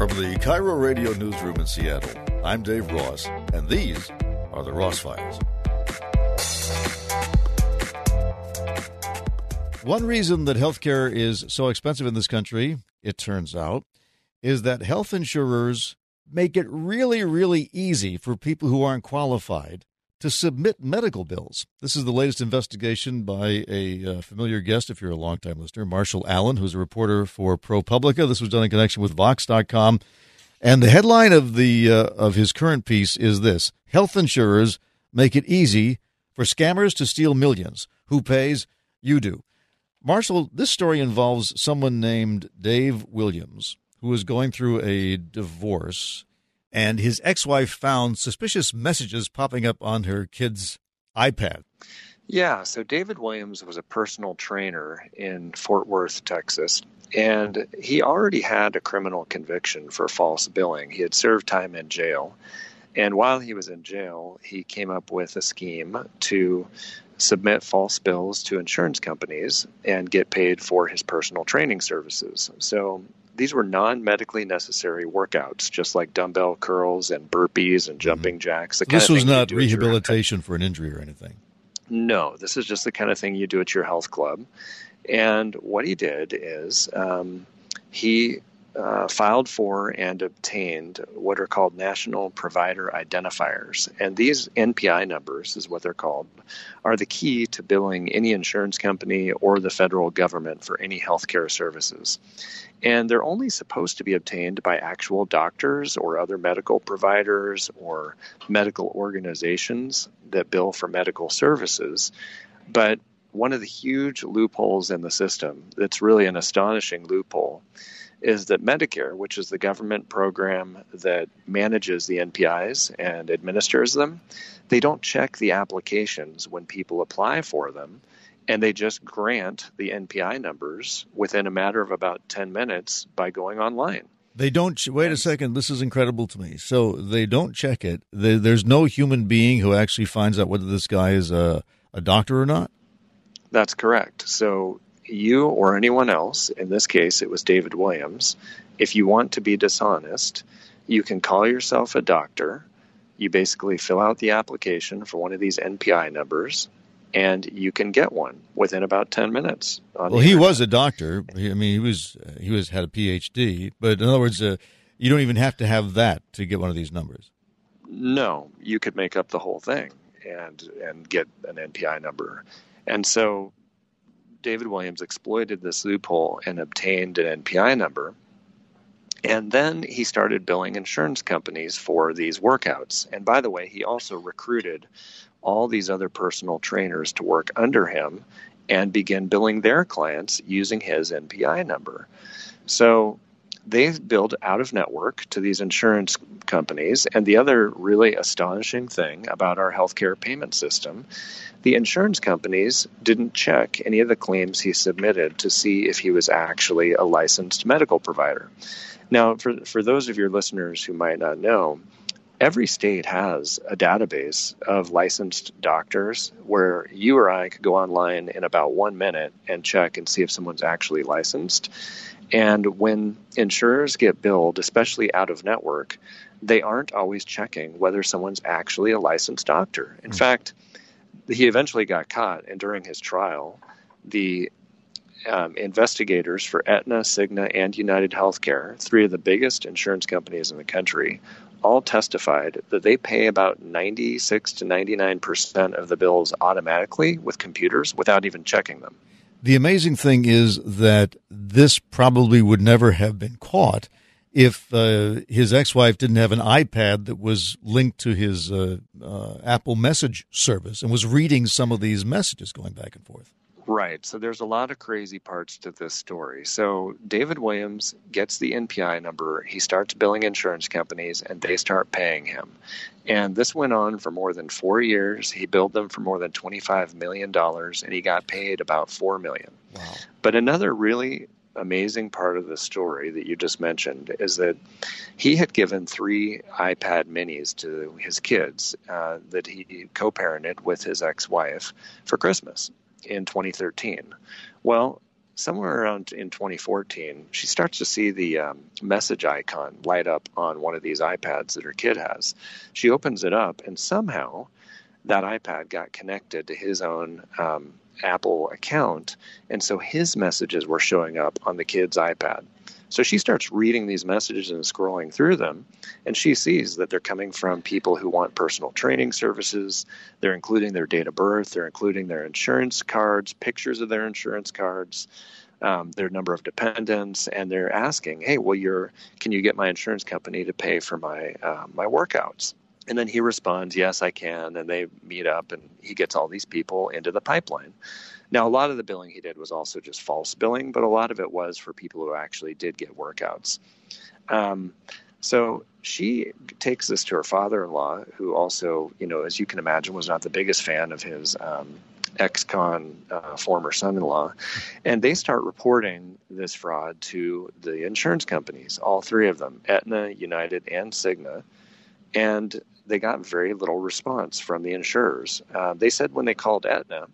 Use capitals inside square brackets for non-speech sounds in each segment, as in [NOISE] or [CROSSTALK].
From the KIRO Radio Newsroom in Seattle, I'm Dave Ross, and these are the Ross Files. One reason that healthcare is so expensive in this country, it turns out, is that health insurers make it really, really easy for people who aren't qualified to submit medical bills. This is the latest investigation by a uh, familiar guest, if you're a longtime listener, Marshall Allen, who's a reporter for ProPublica. This was done in connection with Vox.com. And the headline of the uh, of his current piece is this: Health insurers make it easy for scammers to steal millions. Who pays? You do. Marshall, this story involves someone named Dave Williams who is going through a divorce and his ex-wife found suspicious messages popping up on her kid's iPad. Yeah, so David Williams was a personal trainer in Fort Worth, Texas, and he already had a criminal conviction for false billing. He had served time in jail. And while he was in jail, he came up with a scheme to submit false bills to insurance companies and get paid for his personal training services. So these were non-medically necessary workouts, just like dumbbell curls and burpees and mm-hmm. jumping jacks. this was not rehabilitation for an injury or anything. No, this is just the kind of thing you do at your health club. And what he did is um, he uh, filed for and obtained what are called national provider identifiers. And these NPI numbers, is what they're called, are the key to billing any insurance company or the federal government for any healthcare services. And they're only supposed to be obtained by actual doctors or other medical providers or medical organizations that bill for medical services. But one of the huge loopholes in the system, that's really an astonishing loophole, is that Medicare, which is the government program that manages the NPIs and administers them, they don't check the applications when people apply for them, and they just grant the NPI numbers within a matter of about 10 minutes by going online. They don't wait a second. This is incredible to me. So they don't check it. They, there's no human being who actually finds out whether this guy is a, a doctor or not. That's correct. So you or anyone else, in this case it was David Williams, if you want to be dishonest, you can call yourself a doctor. You basically fill out the application for one of these NPI numbers, and you can get one within about 10 minutes. well, he was a doctor. I mean, he was he was had a PhD, but in other words, uh, you don't even have to have that to get one of these numbers. No, you could make up the whole thing and and get an NPI number. And so David Williams exploited this loophole and obtained an NPI number. And then he started billing insurance companies for these workouts. And by the way, he also recruited all these other personal trainers to work under him and begin billing their clients using his NPI number. So they billed out of network to these insurance companies. And the other really astonishing thing about our healthcare payment system the insurance companies didn't check any of the claims he submitted to see if he was actually a licensed medical provider. Now, for, for those of your listeners who might not know, every state has a database of licensed doctors where you or I could go online in about one minute and check and see if someone's actually licensed. And when insurers get billed, especially out of network, they aren't always checking whether someone's actually a licensed doctor. In mm-hmm. fact, he eventually got caught, and during his trial, the um, investigators for Aetna, Cigna, and United Healthcare, three of the biggest insurance companies in the country, all testified that they pay about 96 to 99 percent of the bills automatically with computers without even checking them. The amazing thing is that this probably would never have been caught if uh, his ex-wife didn't have an iPad that was linked to his uh, uh, Apple Message service and was reading some of these messages going back and forth. Right. So there's a lot of crazy parts to this story. So David Williams gets the NPI number. He starts billing insurance companies, and they start paying him. And this went on for more than four years. He billed them for more than $25 million, and he got paid about 4 million. Wow. But another really amazing part of the story that you just mentioned is that he had given three iPad minis to his kids uh, that he co parented with his ex wife for Christmas in 2013. Well, somewhere around in 2014, she starts to see the um, message icon light up on one of these iPads that her kid has. She opens it up, and somehow that iPad got connected to his own um, Apple account, and so his messages were showing up on the kid's iPad. So she starts reading these messages and scrolling through them, and she sees that they're coming from people who want personal training services. They're including their date of birth, they're including their insurance cards, pictures of their insurance cards. Um, their number of dependents, and they're asking, "Hey, well, you're can you get my insurance company to pay for my uh, my workouts?" And then he responds, Yes, I can. And they meet up and he gets all these people into the pipeline. Now, a lot of the billing he did was also just false billing, but a lot of it was for people who actually did get workouts. Um, so she takes this to her father in law, who also, you know, as you can imagine, was not the biggest fan of his um, ex con uh, former son in law. And they start reporting this fraud to the insurance companies, all three of them Aetna, United, and Cigna. And they got very little response from the insurers. Uh, they said when they called Aetna,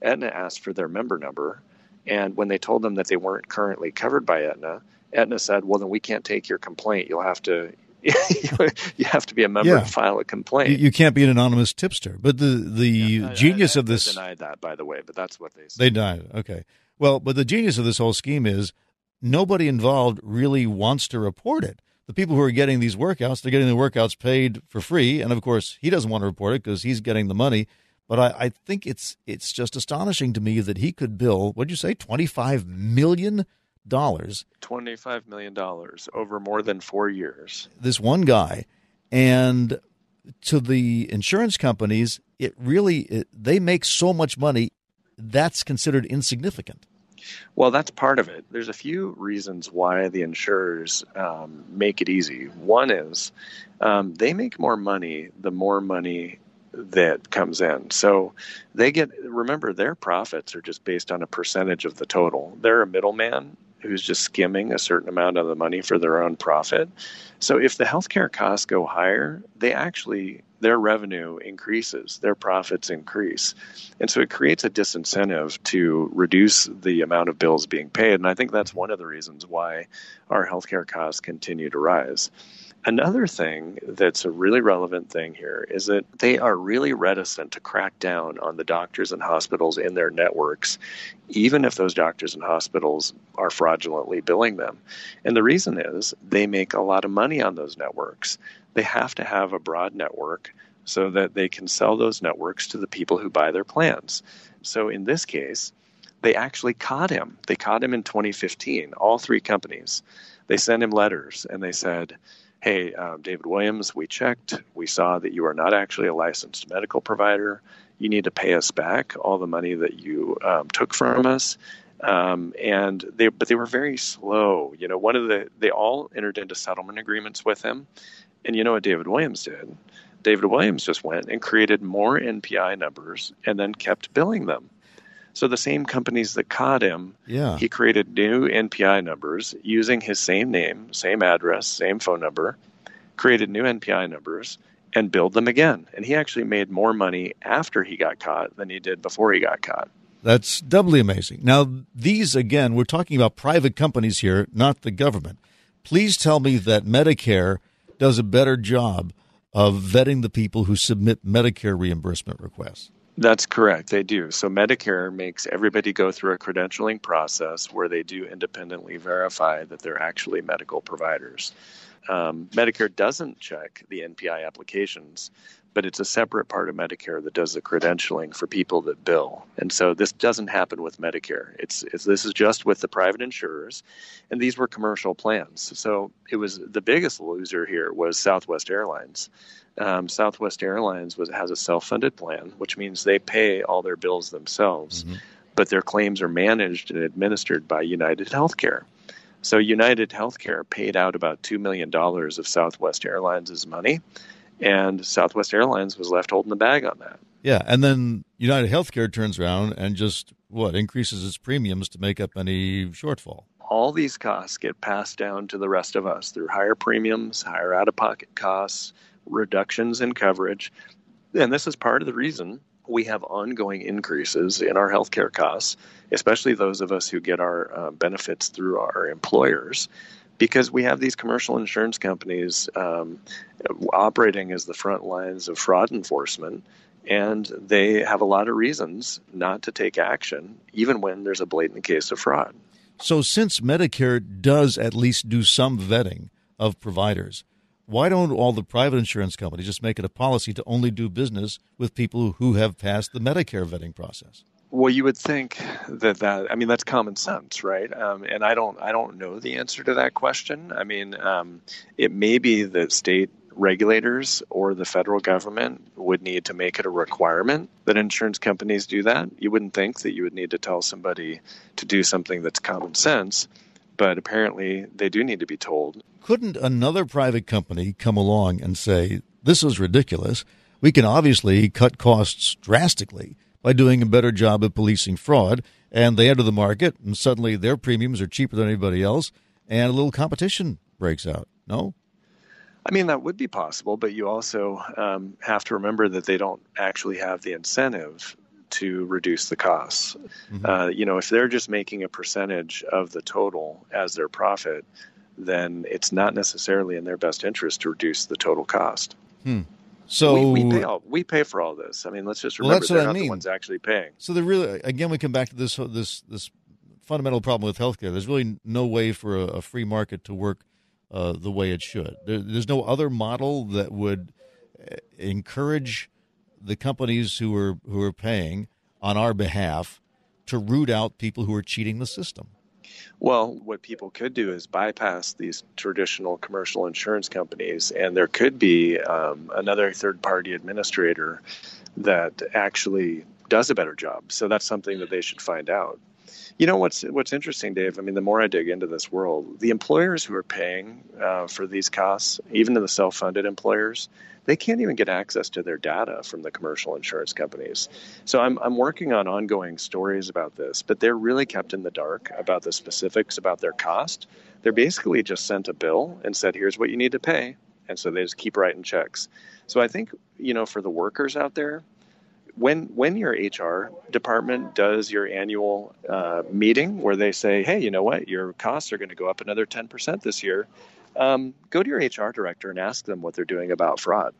Aetna asked for their member number, and when they told them that they weren't currently covered by Aetna, Aetna said, "Well, then we can't take your complaint. You'll have to." [LAUGHS] you have to be a member yeah. to file a complaint. You, you, can't be an anonymous tipster. But the the yeah, genius I, of this denied that, by the way. But that's what they said. They denied. Okay. Well, but the genius of this whole scheme is nobody involved really wants to report it the people who are getting these workouts, they're getting the workouts paid for free, and of course, he doesn't want to report it because he's getting the money. But I, I, think it's it's just astonishing to me that he could bill. What'd you say? Twenty five million dollars. Twenty five million dollars over more than four years. This one guy, and to the insurance companies, it really it, they make so much money that's considered insignificant. Well, that's part of it. There's a few reasons why the insurers um, make it easy. One is um, they make more money the more money that comes in. So they get, remember, their profits are just based on a percentage of the total. They're a middleman who's just skimming a certain amount of the money for their own profit. So if the healthcare costs go higher, they actually their revenue increases, their profits increase. And so it creates a disincentive to reduce the amount of bills being paid. And I think that's one of the reasons why our healthcare costs continue to rise. Another thing that's a really relevant thing here is that they are really reticent to crack down on the doctors and hospitals in their networks, even if those doctors and hospitals are fraudulently billing them. And the reason is they make a lot of money on those networks. They have to have a broad network so that they can sell those networks to the people who buy their plans. So in this case, they actually caught him. They caught him in 2015, all three companies. They sent him letters and they said, hey, um, David Williams, we checked. We saw that you are not actually a licensed medical provider. You need to pay us back all the money that you um, took from us. Um, and they, but they were very slow. You know, one of the, they all entered into settlement agreements with him. And you know what David Williams did? David Williams just went and created more NPI numbers and then kept billing them. So the same companies that caught him, yeah. he created new NPI numbers using his same name, same address, same phone number, created new NPI numbers and billed them again. And he actually made more money after he got caught than he did before he got caught. That's doubly amazing. Now, these again, we're talking about private companies here, not the government. Please tell me that Medicare does a better job of vetting the people who submit Medicare reimbursement requests. That's correct. They do. So Medicare makes everybody go through a credentialing process where they do independently verify that they're actually medical providers. Um, Medicare doesn't check the NPI applications, but it's a separate part of Medicare that does the credentialing for people that bill. And so this doesn't happen with Medicare. It's, it's this is just with the private insurers, and these were commercial plans. So it was the biggest loser here was Southwest Airlines um, Southwest Airlines was, has a self-funded plan, which means they pay all their bills themselves, mm-hmm. but their claims are managed and administered by United Healthcare. So United Healthcare paid out about two million dollars of Southwest Airlines' money, and Southwest Airlines was left holding the bag on that. Yeah, and then United Healthcare turns around and just what increases its premiums to make up any shortfall. All these costs get passed down to the rest of us through higher premiums, higher out-of-pocket costs, reductions in coverage. And this is part of the reason we have ongoing increases in our healthcare costs, especially those of us who get our uh, benefits through our employers, because we have these commercial insurance companies um, operating as the front lines of fraud enforcement. And they have a lot of reasons not to take action, even when there's a blatant case of fraud. So, since Medicare does at least do some vetting of providers, why don't all the private insurance companies just make it a policy to only do business with people who have passed the Medicare vetting process? Well, you would think that that I mean that's common sense, right? Um, and I don't I don't know the answer to that question. I mean, um, it may be that state regulators or the federal government would need to make it a requirement that insurance companies do that. You wouldn't think that you would need to tell somebody to do something that's common sense, but apparently they do need to be told. Couldn't another private company come along and say, This is ridiculous? We can obviously cut costs drastically by doing a better job of policing fraud. And they enter the market, and suddenly their premiums are cheaper than anybody else, and a little competition breaks out. No? I mean, that would be possible, but you also um, have to remember that they don't actually have the incentive to reduce the costs. Mm-hmm. Uh, you know, if they're just making a percentage of the total as their profit, then it's not necessarily in their best interest to reduce the total cost. Hmm. So we, we, pay all, we pay for all this. I mean, let's just remember well, they're not mean. the ones actually paying. So they really, again, we come back to this this this fundamental problem with healthcare. There's really no way for a, a free market to work uh, the way it should. There, there's no other model that would uh, encourage the companies who are who are paying on our behalf to root out people who are cheating the system. Well, what people could do is bypass these traditional commercial insurance companies, and there could be um, another third party administrator that actually does a better job. So that's something that they should find out. You know what's what's interesting, Dave? I mean, the more I dig into this world, the employers who are paying uh, for these costs, even the self-funded employers, they can't even get access to their data from the commercial insurance companies. So I'm I'm working on ongoing stories about this, but they're really kept in the dark about the specifics about their cost. They're basically just sent a bill and said, "Here's what you need to pay," and so they just keep writing checks. So I think you know for the workers out there, when when your HR department does your annual uh, meeting where they say, "Hey, you know what? Your costs are going to go up another ten percent this year," um, go to your HR director and ask them what they're doing about fraud.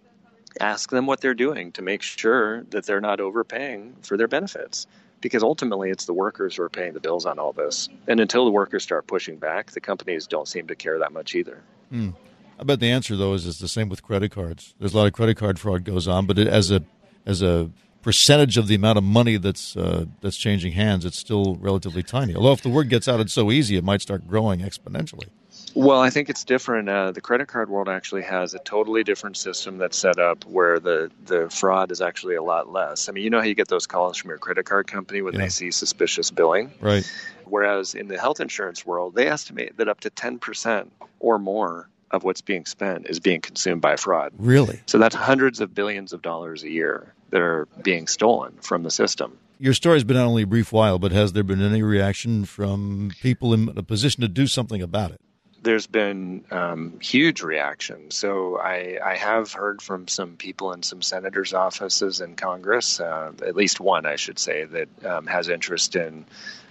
Ask them what they're doing to make sure that they're not overpaying for their benefits, because ultimately it's the workers who are paying the bills on all this. And until the workers start pushing back, the companies don't seem to care that much either. Hmm. I bet the answer though is it's the same with credit cards. There's a lot of credit card fraud goes on, but it, as a as a percentage of the amount of money that's uh, that's changing hands, it's still relatively tiny. Although if the word gets out, it's so easy, it might start growing exponentially. Well, I think it's different. Uh, the credit card world actually has a totally different system that's set up where the, the fraud is actually a lot less. I mean, you know how you get those calls from your credit card company when yeah. they see suspicious billing? Right. Whereas in the health insurance world, they estimate that up to 10% or more of what's being spent is being consumed by fraud. Really? So that's hundreds of billions of dollars a year that are being stolen from the system. Your story's been only a brief while, but has there been any reaction from people in a position to do something about it? There's been um, huge reaction. So I, I, have heard from some people in some senators' offices in Congress, uh, at least one, I should say, that um, has interest in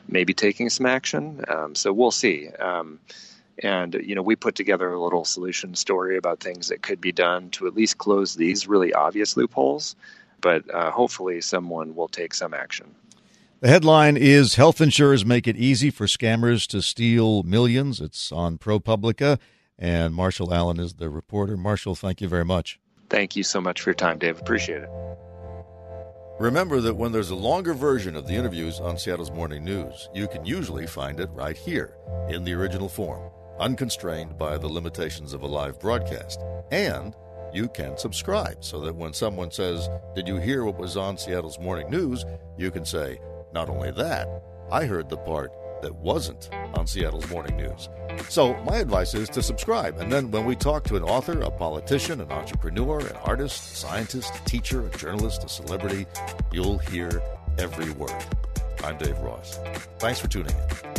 maybe taking some action. Um, so we'll see. Um, and you know, we put together a little solution story about things that could be done to at least close these really obvious loopholes. But uh, hopefully, someone will take some action. The headline is Health Insurers Make It Easy for Scammers to Steal Millions. It's on ProPublica, and Marshall Allen is the reporter. Marshall, thank you very much. Thank you so much for your time, Dave. Appreciate it. Remember that when there's a longer version of the interviews on Seattle's Morning News, you can usually find it right here in the original form unconstrained by the limitations of a live broadcast. And you can subscribe so that when someone says, Did you hear what was on Seattle's morning news? you can say, Not only that, I heard the part that wasn't on Seattle's morning news. So, my advice is to subscribe. And then when we talk to an author, a politician, an entrepreneur, an artist, scientist, a teacher, a journalist, a celebrity, you'll hear every word. I'm Dave Ross. Thanks for tuning in.